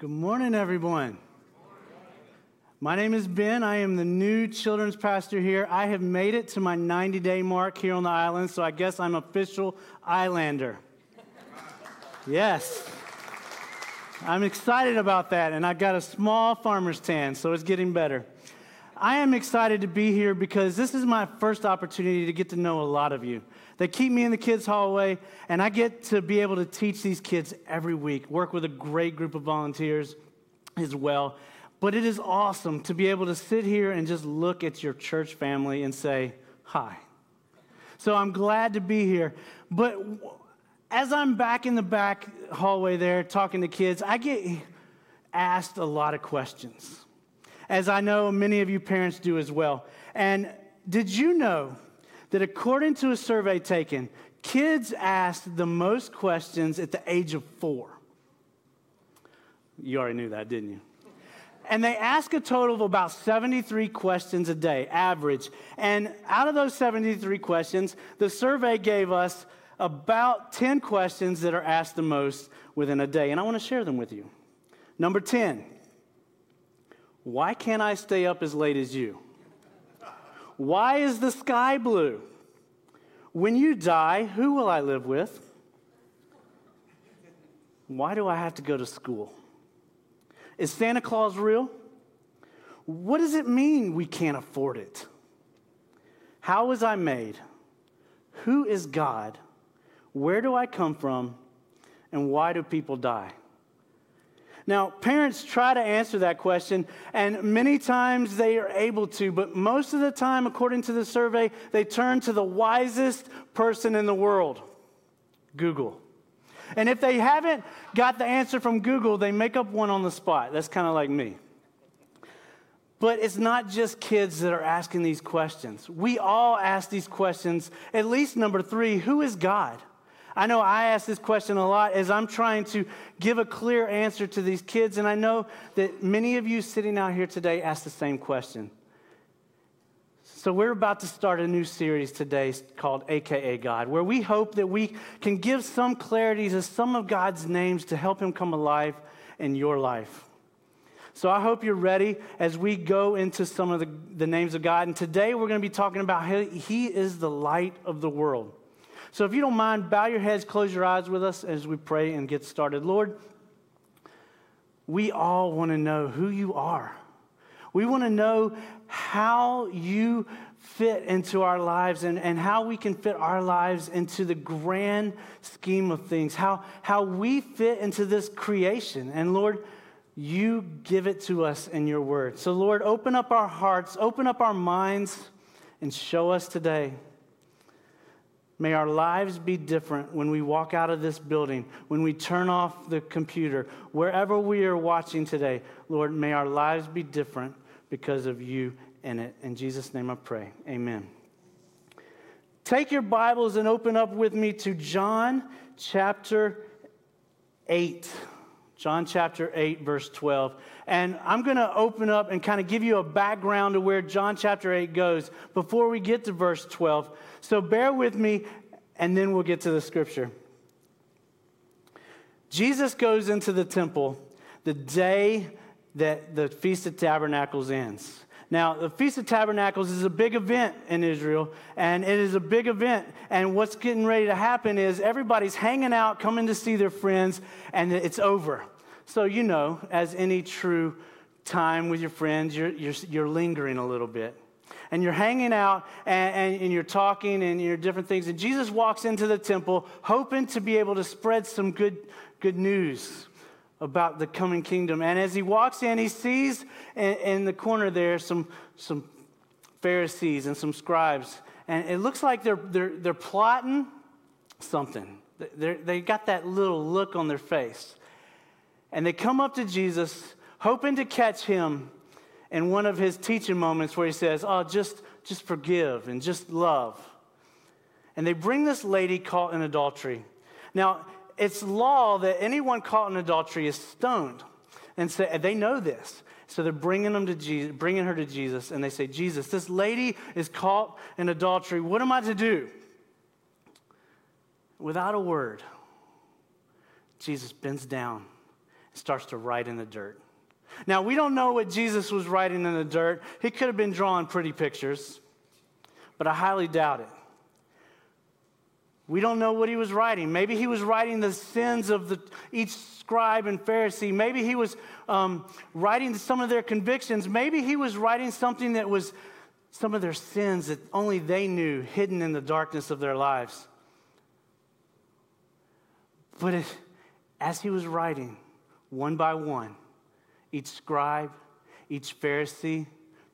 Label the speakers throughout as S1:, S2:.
S1: Good morning, everyone. My name is Ben. I am the new children's pastor here. I have made it to my 90 day mark here on the island, so I guess I'm official islander. Yes. I'm excited about that, and I got a small farmer's tan, so it's getting better. I am excited to be here because this is my first opportunity to get to know a lot of you. They keep me in the kids' hallway, and I get to be able to teach these kids every week, work with a great group of volunteers as well. But it is awesome to be able to sit here and just look at your church family and say, Hi. So I'm glad to be here. But as I'm back in the back hallway there talking to kids, I get asked a lot of questions, as I know many of you parents do as well. And did you know that according to a survey taken, kids asked the most questions at the age of four? You already knew that, didn't you? And they ask a total of about 73 questions a day, average. And out of those 73 questions, the survey gave us about 10 questions that are asked the most within a day. And I want to share them with you. Number 10 Why can't I stay up as late as you? Why is the sky blue? When you die, who will I live with? Why do I have to go to school? Is Santa Claus real? What does it mean we can't afford it? How was I made? Who is God? Where do I come from? And why do people die? Now, parents try to answer that question, and many times they are able to, but most of the time, according to the survey, they turn to the wisest person in the world Google. And if they haven't got the answer from Google, they make up one on the spot. That's kind of like me. But it's not just kids that are asking these questions. We all ask these questions. At least number three who is God? I know I ask this question a lot as I'm trying to give a clear answer to these kids, and I know that many of you sitting out here today ask the same question. So, we're about to start a new series today called AKA God, where we hope that we can give some clarity to some of God's names to help Him come alive in your life. So, I hope you're ready as we go into some of the, the names of God. And today we're going to be talking about He is the light of the world. So if you don't mind, bow your heads, close your eyes with us as we pray and get started. Lord, we all want to know who you are. We want to know how you fit into our lives and, and how we can fit our lives into the grand scheme of things, how, how we fit into this creation. And Lord, you give it to us in your word. So, Lord, open up our hearts, open up our minds, and show us today May our lives be different when we walk out of this building, when we turn off the computer, wherever we are watching today. Lord, may our lives be different because of you in it. In Jesus' name I pray. Amen. Take your Bibles and open up with me to John chapter 8. John chapter 8, verse 12. And I'm going to open up and kind of give you a background to where John chapter 8 goes before we get to verse 12. So bear with me, and then we'll get to the scripture. Jesus goes into the temple the day that the Feast of Tabernacles ends. Now, the Feast of Tabernacles is a big event in Israel, and it is a big event. And what's getting ready to happen is everybody's hanging out, coming to see their friends, and it's over. So, you know, as any true time with your friends, you're, you're, you're lingering a little bit and you're hanging out and, and, and, you're talking and you're different things. And Jesus walks into the temple hoping to be able to spread some good, good news about the coming kingdom. And as he walks in, he sees in, in the corner there some, some Pharisees and some scribes. And it looks like they're, they're, they're plotting something. They're, they got that little look on their face. And they come up to Jesus, hoping to catch him in one of his teaching moments where he says, Oh, just, just forgive and just love. And they bring this lady caught in adultery. Now, it's law that anyone caught in adultery is stoned. And so they know this. So they're bringing, them to Jesus, bringing her to Jesus, and they say, Jesus, this lady is caught in adultery. What am I to do? Without a word, Jesus bends down starts to write in the dirt. Now, we don't know what Jesus was writing in the dirt. He could have been drawing pretty pictures, but I highly doubt it. We don't know what he was writing. Maybe he was writing the sins of the, each scribe and Pharisee. Maybe he was um, writing some of their convictions. Maybe he was writing something that was some of their sins that only they knew, hidden in the darkness of their lives. But as he was writing, one by one, each scribe, each Pharisee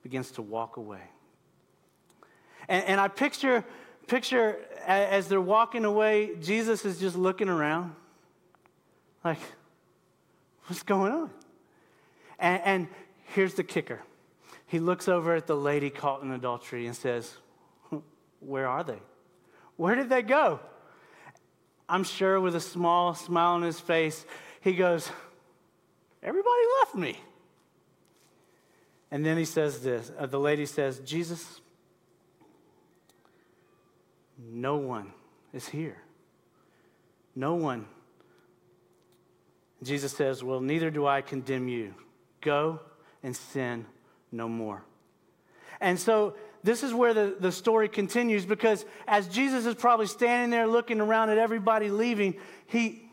S1: begins to walk away. And, and I picture picture as they're walking away, Jesus is just looking around, like, what's going on? And, and here's the kicker he looks over at the lady caught in adultery and says, Where are they? Where did they go? I'm sure with a small smile on his face, he goes, Everybody left me. And then he says this uh, the lady says, Jesus, no one is here. No one. Jesus says, Well, neither do I condemn you. Go and sin no more. And so this is where the, the story continues because as Jesus is probably standing there looking around at everybody leaving, he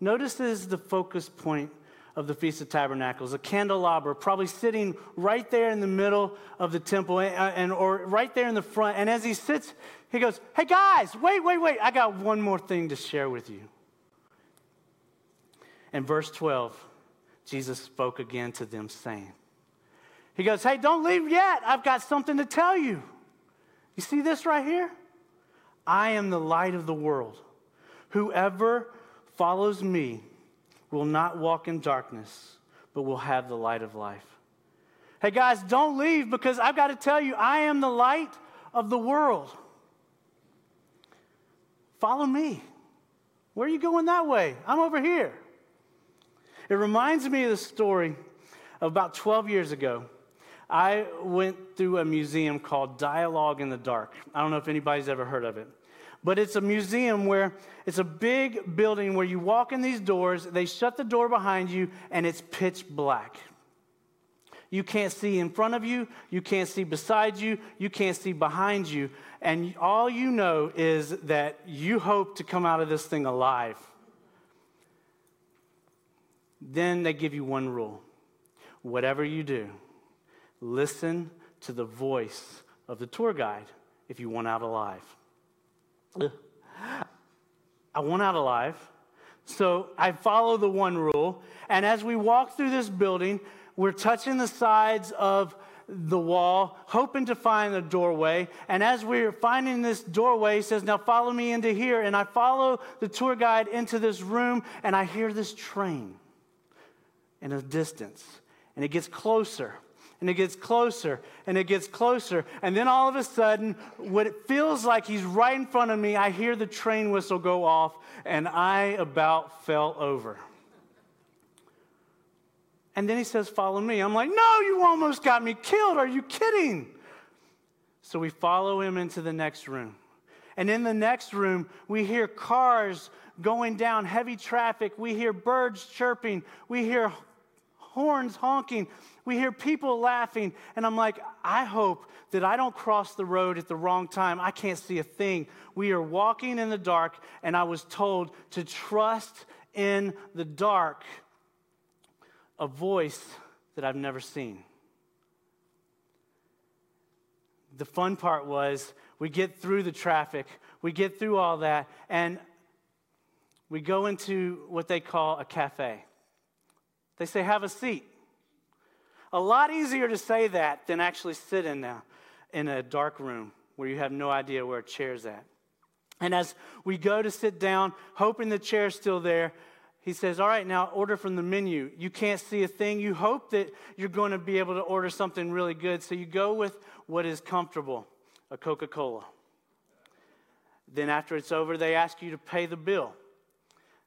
S1: notices the focus point of the Feast of Tabernacles, a candelabra, probably sitting right there in the middle of the temple and, uh, and, or right there in the front. And as he sits, he goes, Hey guys, wait, wait, wait. I got one more thing to share with you. In verse 12, Jesus spoke again to them, saying, He goes, Hey, don't leave yet. I've got something to tell you. You see this right here? I am the light of the world. Whoever follows me will not walk in darkness, but will have the light of life. Hey guys, don't leave because I've got to tell you, I am the light of the world. Follow me. Where are you going that way? I'm over here. It reminds me of the story of about 12 years ago. I went through a museum called Dialogue in the Dark. I don't know if anybody's ever heard of it. But it's a museum where it's a big building where you walk in these doors, they shut the door behind you, and it's pitch black. You can't see in front of you, you can't see beside you, you can't see behind you, and all you know is that you hope to come out of this thing alive. Then they give you one rule whatever you do, listen to the voice of the tour guide if you want out alive. I want out alive. So I follow the one rule. And as we walk through this building, we're touching the sides of the wall, hoping to find a doorway. And as we're finding this doorway, he says, Now follow me into here. And I follow the tour guide into this room, and I hear this train in a distance. And it gets closer and it gets closer and it gets closer. And then all of a sudden, what it feels like he's right in front of me, I hear the train whistle go off and I about fell over. And then he says, Follow me. I'm like, No, you almost got me killed. Are you kidding? So we follow him into the next room. And in the next room, we hear cars going down, heavy traffic. We hear birds chirping. We hear horns honking. We hear people laughing. And I'm like, I hope that I don't cross the road at the wrong time. I can't see a thing. We are walking in the dark, and I was told to trust in the dark a voice that I've never seen. The fun part was we get through the traffic, we get through all that, and we go into what they call a cafe. They say, have a seat. A lot easier to say that than actually sit in now in a dark room where you have no idea where a chair's at. And as we go to sit down, hoping the chair's still there, he says, All right, now order from the menu. You can't see a thing. You hope that you're going to be able to order something really good. So you go with what is comfortable a Coca Cola. Then, after it's over, they ask you to pay the bill.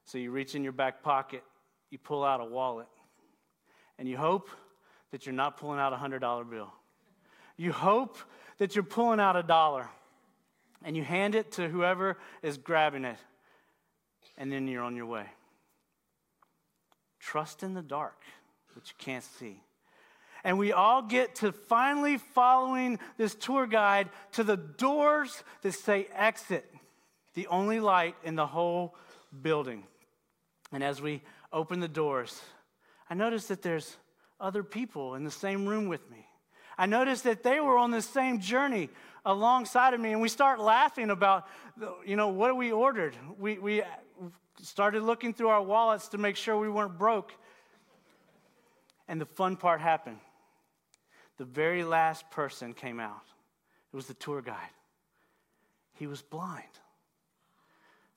S1: So you reach in your back pocket, you pull out a wallet, and you hope that you're not pulling out a $100 bill. You hope that you're pulling out a dollar and you hand it to whoever is grabbing it, and then you're on your way. trust in the dark, which you can't see. And we all get to finally following this tour guide to the doors that say exit, the only light in the whole building. And as we open the doors, I notice that there's other people in the same room with me. I noticed that they were on the same journey alongside of me, and we start laughing about, you know, what we ordered. We, we started looking through our wallets to make sure we weren't broke. And the fun part happened. The very last person came out. It was the tour guide. He was blind.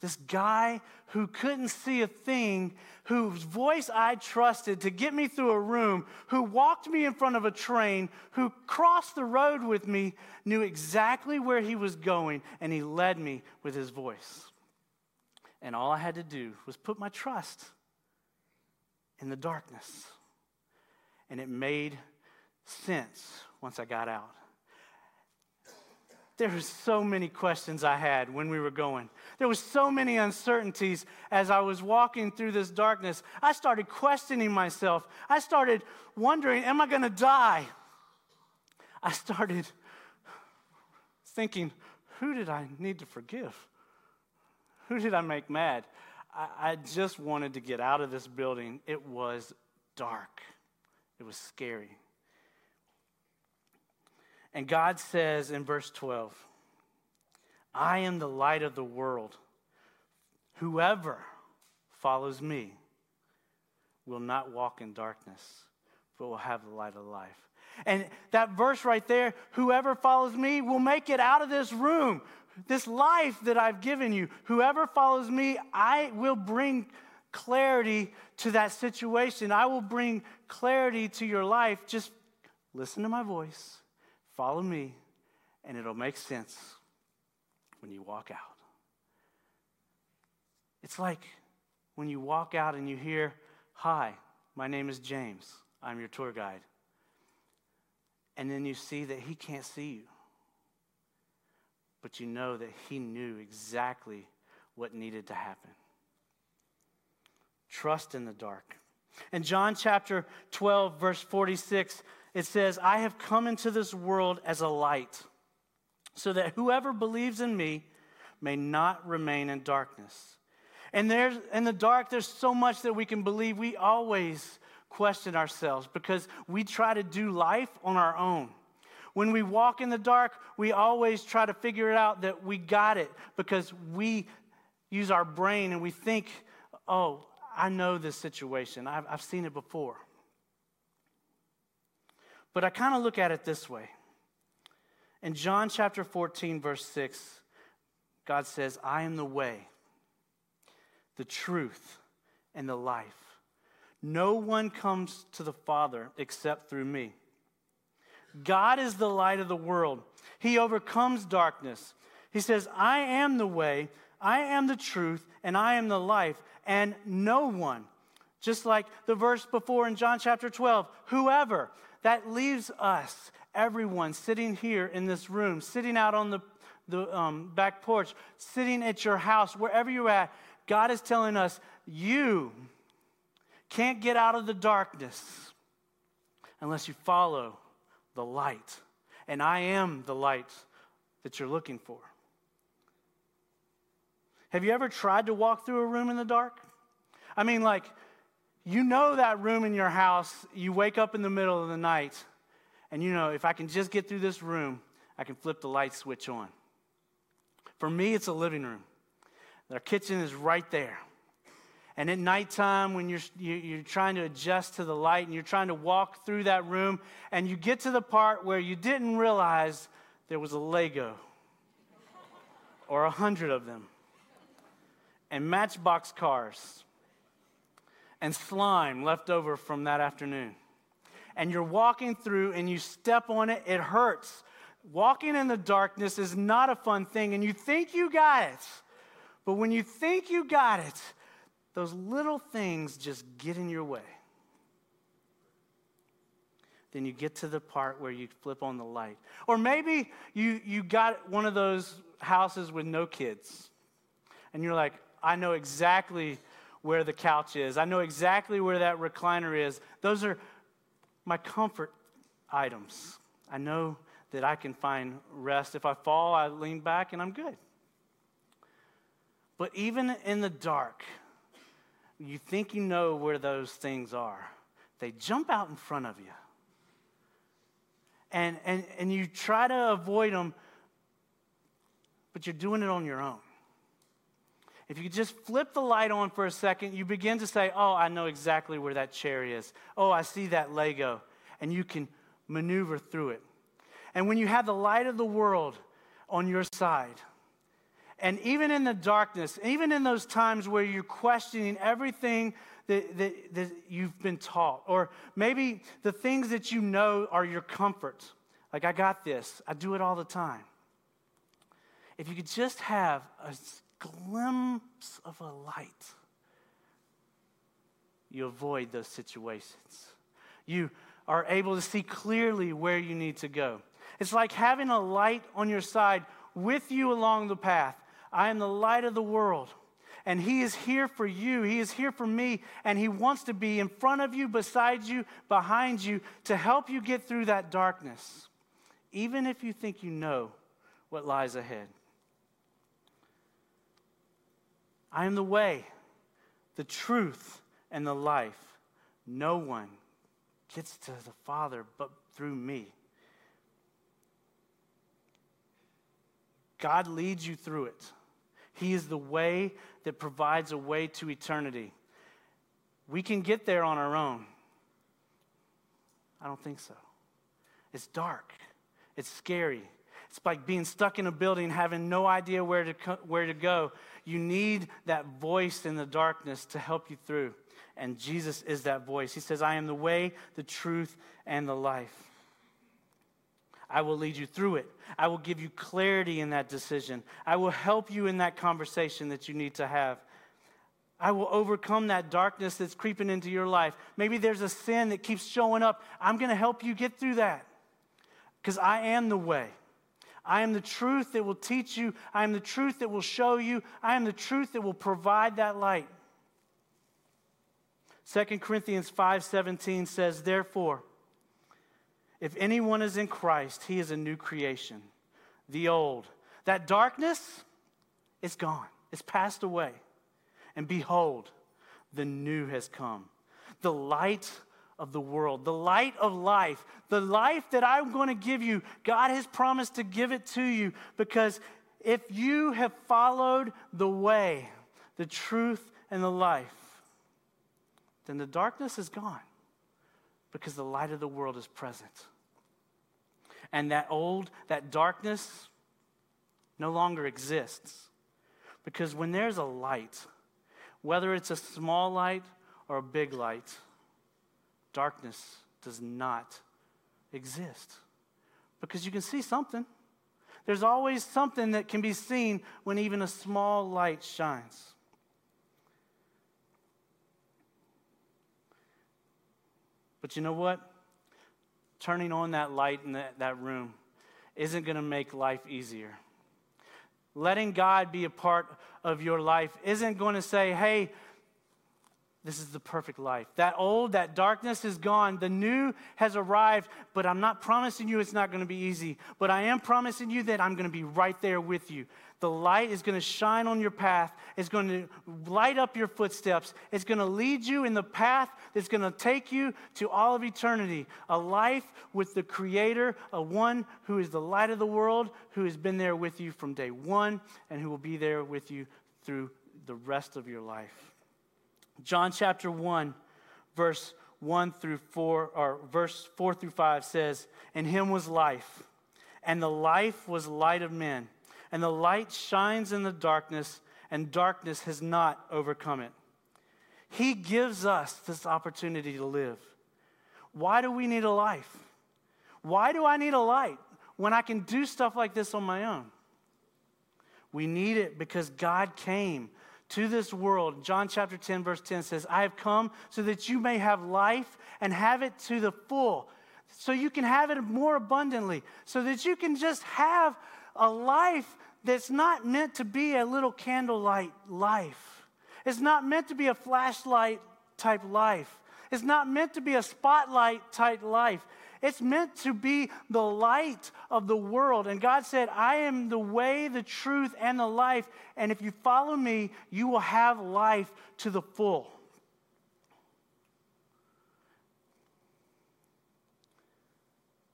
S1: This guy who couldn't see a thing, whose voice I trusted to get me through a room, who walked me in front of a train, who crossed the road with me, knew exactly where he was going, and he led me with his voice. And all I had to do was put my trust in the darkness. And it made sense once I got out. There were so many questions I had when we were going. There was so many uncertainties as I was walking through this darkness. I started questioning myself. I started wondering, am I going to die? I started thinking, who did I need to forgive? Who did I make mad? I, I just wanted to get out of this building. It was dark. It was scary. And God says in verse 12, I am the light of the world. Whoever follows me will not walk in darkness, but will have the light of life. And that verse right there, whoever follows me will make it out of this room. This life that I've given you, whoever follows me, I will bring clarity to that situation. I will bring clarity to your life. Just listen to my voice Follow me, and it'll make sense when you walk out. It's like when you walk out and you hear, Hi, my name is James. I'm your tour guide. And then you see that he can't see you. But you know that he knew exactly what needed to happen. Trust in the dark. In John chapter 12, verse 46, it says, I have come into this world as a light, so that whoever believes in me may not remain in darkness. And there's in the dark, there's so much that we can believe. We always question ourselves because we try to do life on our own. When we walk in the dark, we always try to figure it out that we got it because we use our brain and we think, oh, I know this situation. I've, I've seen it before. But I kind of look at it this way. In John chapter 14, verse 6, God says, I am the way, the truth, and the life. No one comes to the Father except through me. God is the light of the world. He overcomes darkness. He says, I am the way, I am the truth, and I am the life, and no one, just like the verse before in John chapter 12, whoever, that leaves us, everyone sitting here in this room, sitting out on the, the um, back porch, sitting at your house, wherever you're at, God is telling us, you can't get out of the darkness unless you follow the light. And I am the light that you're looking for. Have you ever tried to walk through a room in the dark? I mean, like, you know that room in your house, you wake up in the middle of the night, and you know, if I can just get through this room, I can flip the light switch on. For me, it's a living room. Our kitchen is right there. And at nighttime, when you're, you're trying to adjust to the light and you're trying to walk through that room, and you get to the part where you didn't realize there was a Lego or a hundred of them, and matchbox cars and slime left over from that afternoon. And you're walking through and you step on it, it hurts. Walking in the darkness is not a fun thing, and you think you got it. But when you think you got it, those little things just get in your way. Then you get to the part where you flip on the light. Or maybe you, you got one of those houses with no kids, and you're like, I know exactly where the couch is. I know exactly where that recliner is. Those are my comfort items. I know that I can find rest. If I fall, I lean back and I'm good. But even in the dark, you think you know where those things are, they jump out in front of you. And, and, and you try to avoid them, but you're doing it on your own. If you could just flip the light on for a second, you begin to say, Oh, I know exactly where that chair is. Oh, I see that Lego. And you can maneuver through it. And when you have the light of the world on your side, and even in the darkness, even in those times where you're questioning everything that, that, that, you've been taught, or maybe the things that you know are your comfort, like I got this, I do it all the time. If you could just have a glimpse of a light, you avoid those situations. You are able to see clearly where you need to go. It's like having a light on your side with you along the path. I am the light of the world. And He is here for you. He is here for me. And He wants to be in front of you, beside you, behind you to help you get through that darkness, even if you think you know what lies ahead. I am the way, the truth, and the life. No one gets to the Father but through me. God leads you through it. He is the way that provides a way to eternity. We can get there on our own. I don't think so. It's dark, it's scary. It's like being stuck in a building, having no idea where to, co- where to go. You need that voice in the darkness to help you through. And Jesus is that voice. He says, I am the way, the truth, and the life. I will lead you through it. I will give you clarity in that decision. I will help you in that conversation that you need to have. I will overcome that darkness that's creeping into your life. Maybe there's a sin that keeps showing up. I'm going to help you get through that because I am the way. I am the truth that will teach you. I am the truth that will show you. I am the truth that will provide that light. 2 Corinthians 5:17 says, "Therefore, if anyone is in Christ, he is a new creation. The old, that darkness is gone, it's passed away. And behold, the new has come. The light of the world, the light of life, the life that I'm going to give you. God has promised to give it to you because if you have followed the way, the truth, and the life, then the darkness is gone because the light of the world is present and that old, that darkness no longer exists. Because when there's a light, whether it's a small light or a big light, darkness does not exist. Because you can see something. There's always something that can be seen when even a small light shines. But you know what? turning on that light in that, that room isn't going to make life easier. Letting God be a part of your life isn't going to say, hey, this is the perfect life. That old, that darkness is gone. The new has arrived, but I'm not promising you it's not going to be easy. But I am promising you that I'm going to be right there with you. The light is going to shine on your path, it's going to light up your footsteps, it's going to lead you in the path that's going to take you to all of eternity. A life with the Creator, a one who is the light of the world, who has been there with you from day one, and who will be there with you through the rest of your life. John chapter 1, verse 1 through 4, or verse 4 through 5 says, In him was life, and the life was light of men. And the light shines in the darkness, and darkness has not overcome it. He gives us this opportunity to live. Why do we need a life? Why do I need a light when I can do stuff like this on my own? We need it because God came to this world. John chapter 10, verse 10 says, I have come so that you may have life and have it to the full, so you can have it more abundantly, so that you can just have a life that's not meant to be a little candlelight life. It's not meant to be a flashlight type life. It's not meant to be a spotlight type life. It's meant to be the light of the world. And God said, I am the way, the truth, and the life. And if you follow me, you will have life to the full.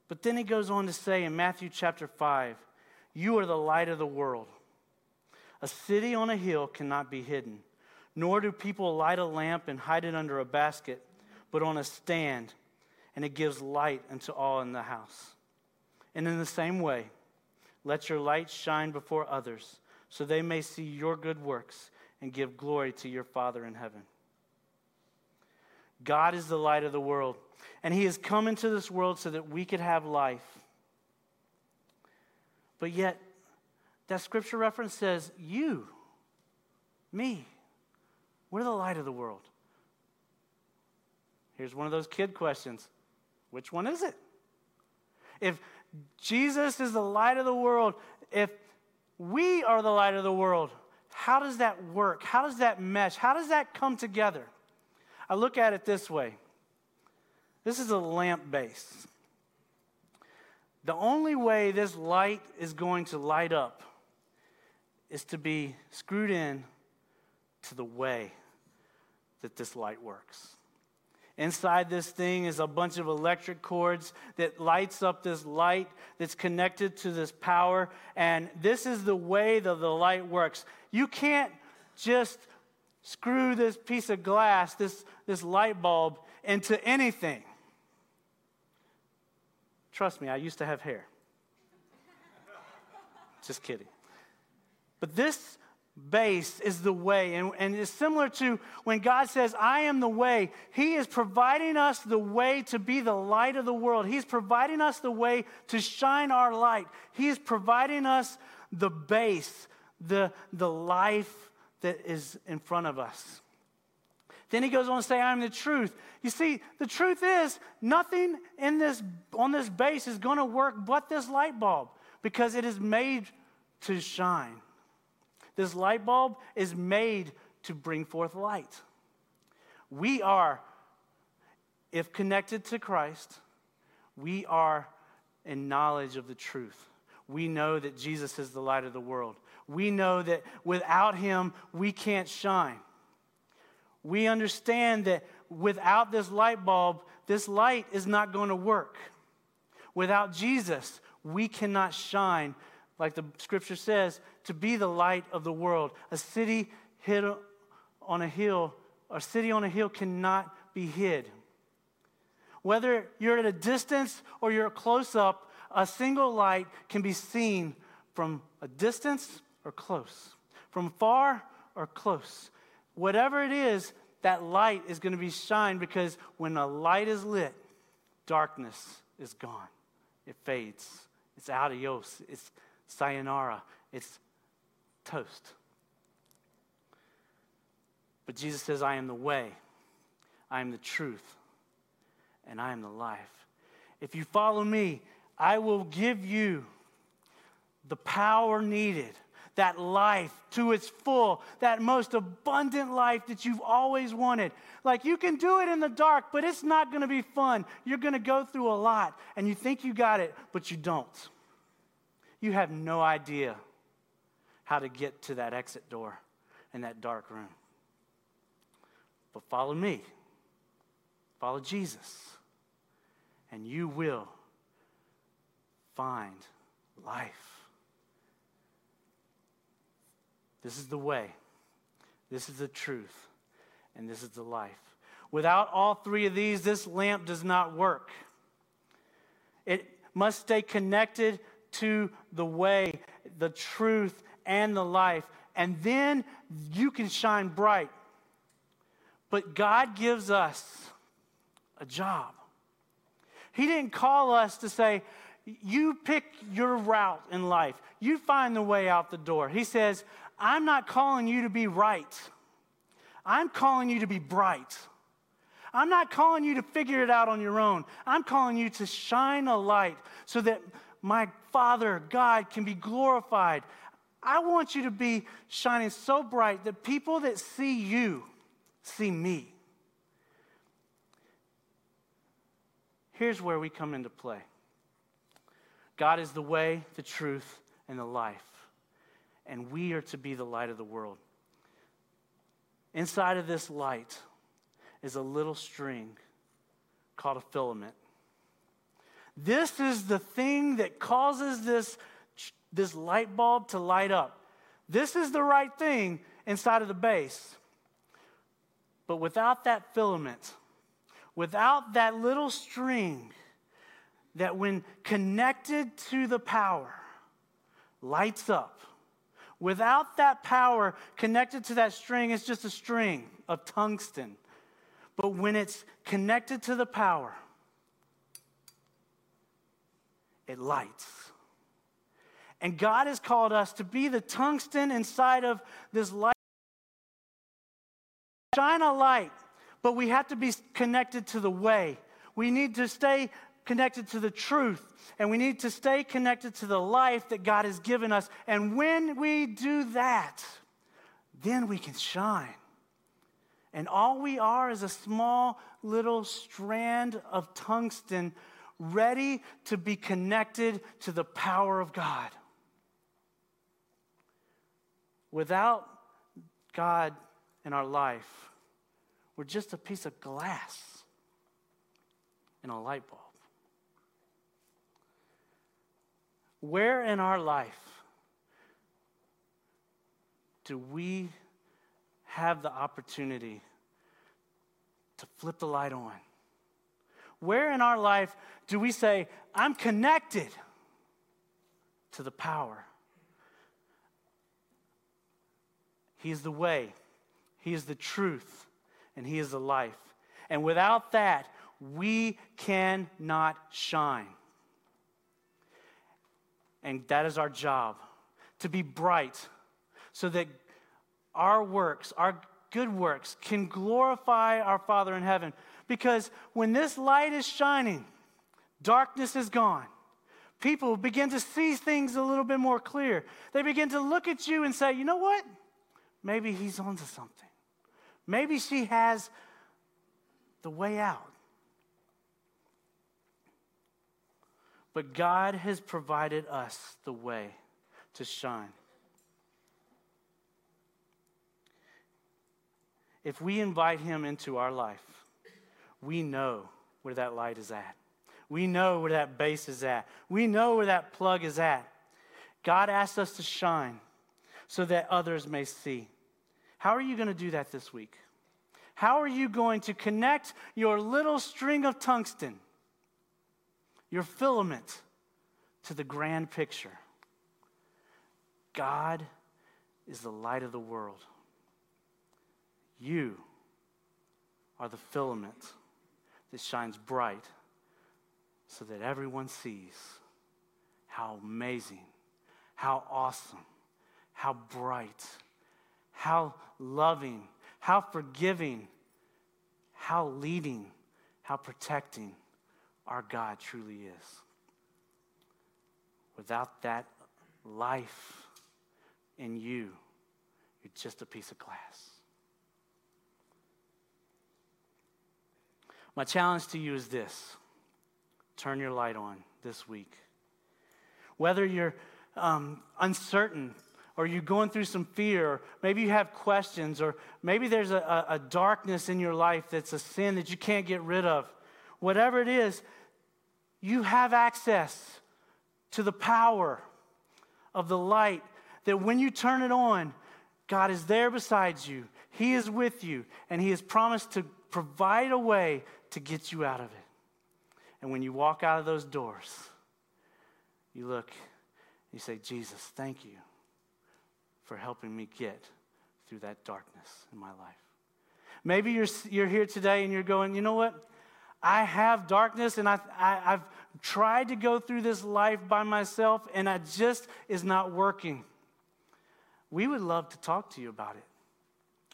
S1: But then he goes on to say in Matthew chapter 5, You are the light of the world. A city on a hill cannot be hidden, nor do people light a lamp and hide it under a basket, but on a stand and it gives light unto all in the house. And in the same way, let your light shine before others, so they may see your good works and give glory to your Father in heaven. God is the light of the world, and He has come into this world so that we could have life. But yet, that scripture reference says, You, me, we're the light of the world. Here's one of those kid questions which one is it? If Jesus is the light of the world, if we are the light of the world, how does that work? How does that mesh? How does that come together? I look at it this way this is a lamp base. The only way this light is going to light up is to be screwed in to the way that this light works. Inside this thing is a bunch of electric cords that lights up this light that's connected to this power. And this is the way that the light works. You can't just screw this piece of glass, this, this light bulb, into anything. Trust me, I used to have hair. just kidding. But this base is the way. And, and it's similar to when God says, I am the way. He is providing us the way to be the light of the world. He's providing us the way to shine our light. He is providing us the base, the, the life that is in front of us. Then he goes on to say, I am the truth. You see, the truth is, nothing in this, on this base is going to work but this light bulb because it is made to shine. This light bulb is made to bring forth light. We are, if connected to Christ, we are in knowledge of the truth. We know that Jesus is the light of the world. We know that without him, we can't shine. We understand that without this light bulb, this light is not going to work. Without Jesus, we cannot shine like the scripture says, to be the light of the world. A city hid on a hill, a city on a hill cannot be hid. Whether you're at a distance or you're close up, a single light can be seen from a distance or close, from far or close. Whatever it is, that light is going to be shined because when a light is lit, darkness is gone. It fades. It's adios. It's sayonara, it's toast. But Jesus says, I am the way, I am the truth, and I am the life. If you follow me, I will give you the power needed, that life to its full, that most abundant life that you've always wanted. Like you can do it in the dark, but it's not going to be fun. You're going to go through a lot, and you think you got it, but you don't. You have no idea how to get to that exit door in that dark room. But follow me, follow Jesus, and you will find life. This is the way, this is the truth, and this is the life. Without all three of these, this lamp does not work. It must stay connected to the way, the truth, and the life. And then you can shine bright. But God gives us a job. He didn't call us to say, you pick your route in life, you find the way out the door. He says, I'm not calling you to be right, I'm calling you to be bright. I'm not calling you to figure it out on your own. I'm calling you to shine a light so that my Father, God, can be glorified. I want you to be shining so bright that people that see you see me. Here's where we come into play God is the way, the truth, and the life. And we are to be the light of the world. Inside of this light is a little string called a filament. This is the thing that causes this, this light bulb to light up. This is the right thing inside of the base. But without that filament, without that little string that, when connected to the power, lights up, without that power connected to that string, it's just a string of tungsten. But when it's connected to the power, it lights. And God has called us to be the tungsten inside of this light. Shine a light, but we have to be connected to the way. We need to stay connected to the truth, and we need to stay connected to the life that God has given us. And when we do that, then we can shine. And all we are is a small little strand of tungsten ready to be connected to the power of God. Without God in our life, we're just a piece of glass in a light bulb. Where in our life do we have the opportunity to flip the light on? Where in our life do we say, I'm connected to the power? He is the way, He is the truth, and He is the life. And without that, we cannot shine. And that is our job to be bright so that our works, our good works, can glorify our Father in heaven. Because when this light is shining, darkness is gone. People begin to see things a little bit more clear. They begin to look at you and say, you know what? Maybe he's onto something. Maybe she has the way out. But God has provided us the way to shine. If we invite Him into our life, we know where that light is at. We know where that base is at. We know where that plug is at. God asks us to shine so that others may see. How are you going to do that this week? How are you going to connect your little string of tungsten, your filament, to the grand picture? God is the light of the world. You are the filament that shines bright so that everyone sees how amazing, how awesome, how bright, how loving, how forgiving, how leading, how protecting our God truly is. Without that life in you, you're just a piece of glass. My challenge to you is this turn your light on this week. Whether you're um, uncertain or you're going through some fear, or maybe you have questions, or maybe there's a, a darkness in your life that's a sin that you can't get rid of, whatever it is, you have access to the power of the light that when you turn it on, God is there beside you. He is with you, and He has promised to provide a way to get you out of it. And when you walk out of those doors, you look, you say, Jesus, thank you for helping me get through that darkness in my life. Maybe you're, you're here today and you're going, you know what? I have darkness and I, I, I've tried to go through this life by myself and I just is not working. We would love to talk to you about it.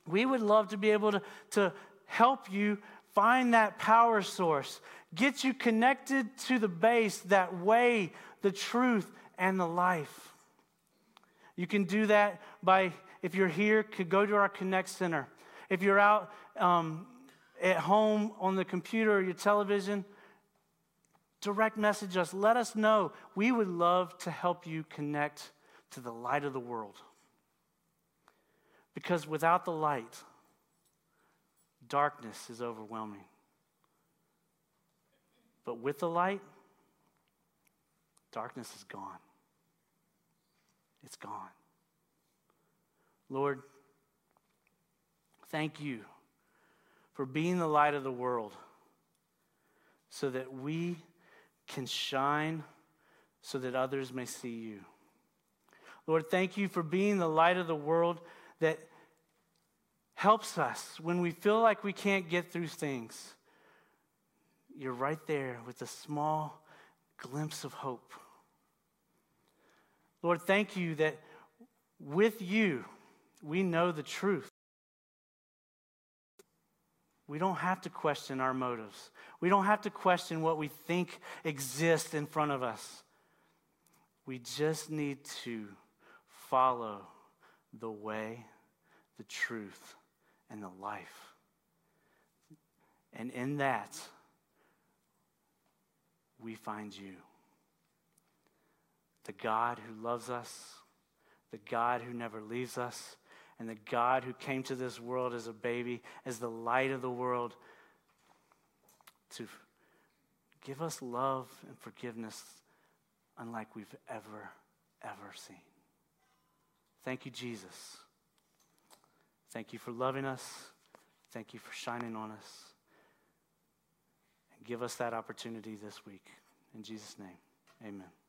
S1: We would love to be able to, to help you Find that power source. Get you connected to the base, that way, the truth, and the life. You can do that by, if you're here, could go to our Connect Center. If you're out um, at home on the computer or your television, direct message us. Let us know. We would love to help you connect to the light of the world. Because without the light, darkness is overwhelming. But with the light, darkness is gone. It's gone. Lord, thank you for being the light of the world so that we can shine so that others may see you. Lord, thank you for being the light of the world that helps us when we feel like we can't get through things. You're right there with a small glimpse of hope. Lord, thank you that with you we know the truth. We don't have to question our motives. We don't have to question what we think exists in front of us. We just need to follow the way, the truth, and the life. And in that, we find you. The God who loves us, the God who never leaves us, and the God who came to this world as a baby, as the light of the world, to give us love and forgiveness unlike we've ever, ever seen. Thank you, Jesus. Thank you for loving us. Thank you for shining on us. And give us that opportunity this week. In Jesus' name, amen.